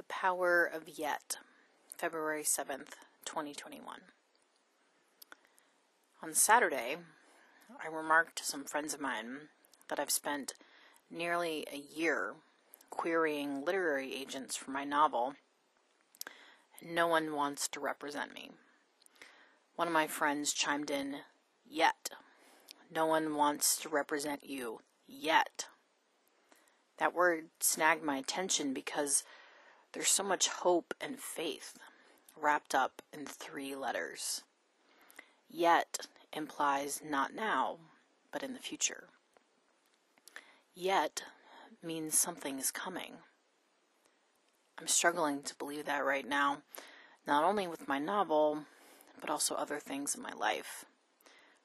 The Power of Yet, February 7th, 2021. On Saturday, I remarked to some friends of mine that I've spent nearly a year querying literary agents for my novel, and no one wants to represent me. One of my friends chimed in, Yet. No one wants to represent you yet. That word snagged my attention because there's so much hope and faith wrapped up in three letters. Yet implies not now, but in the future. Yet means something is coming. I'm struggling to believe that right now, not only with my novel, but also other things in my life.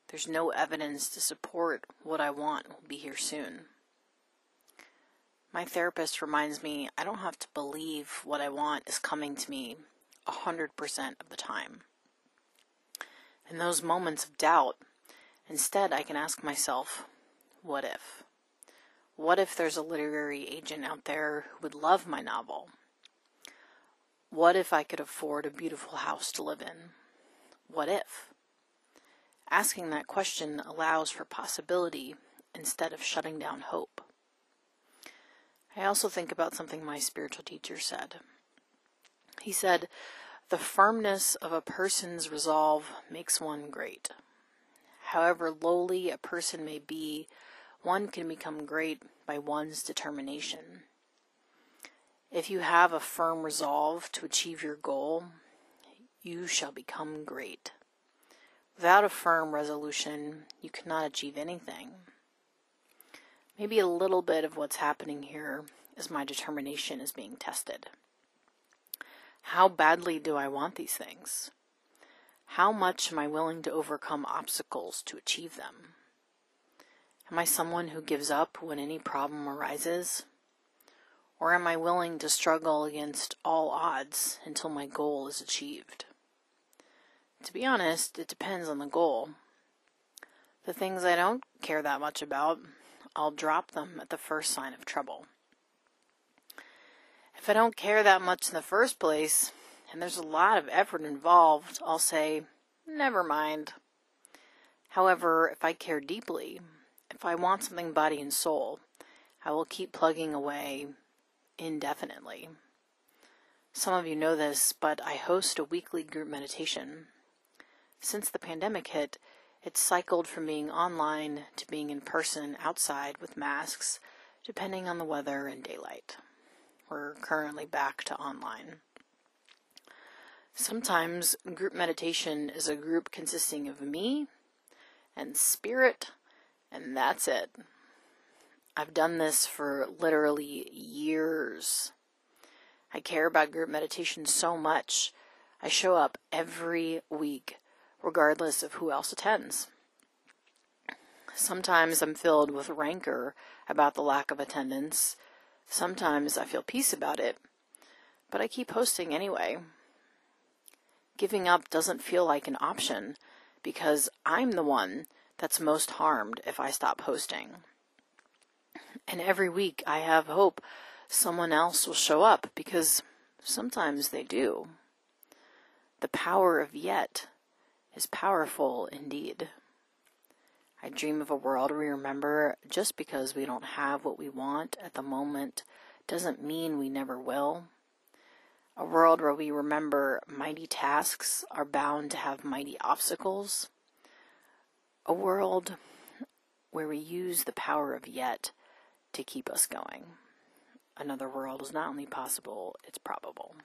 There's no evidence to support what I want will be here soon. My therapist reminds me I don't have to believe what I want is coming to me 100% of the time. In those moments of doubt, instead I can ask myself, what if? What if there's a literary agent out there who would love my novel? What if I could afford a beautiful house to live in? What if? Asking that question allows for possibility instead of shutting down hope. I also think about something my spiritual teacher said. He said, The firmness of a person's resolve makes one great. However lowly a person may be, one can become great by one's determination. If you have a firm resolve to achieve your goal, you shall become great. Without a firm resolution, you cannot achieve anything. Maybe a little bit of what's happening here is my determination is being tested. How badly do I want these things? How much am I willing to overcome obstacles to achieve them? Am I someone who gives up when any problem arises? Or am I willing to struggle against all odds until my goal is achieved? To be honest, it depends on the goal. The things I don't care that much about I'll drop them at the first sign of trouble. If I don't care that much in the first place, and there's a lot of effort involved, I'll say, never mind. However, if I care deeply, if I want something body and soul, I will keep plugging away indefinitely. Some of you know this, but I host a weekly group meditation. Since the pandemic hit, it's cycled from being online to being in person outside with masks, depending on the weather and daylight. We're currently back to online. Sometimes group meditation is a group consisting of me and spirit, and that's it. I've done this for literally years. I care about group meditation so much. I show up every week regardless of who else attends. Sometimes I'm filled with rancor about the lack of attendance. Sometimes I feel peace about it, but I keep hosting anyway. Giving up doesn't feel like an option because I'm the one that's most harmed if I stop hosting. And every week I have hope someone else will show up because sometimes they do. The power of yet is powerful indeed. I dream of a world we remember just because we don't have what we want at the moment doesn't mean we never will. A world where we remember mighty tasks are bound to have mighty obstacles. A world where we use the power of yet to keep us going. Another world is not only possible, it's probable.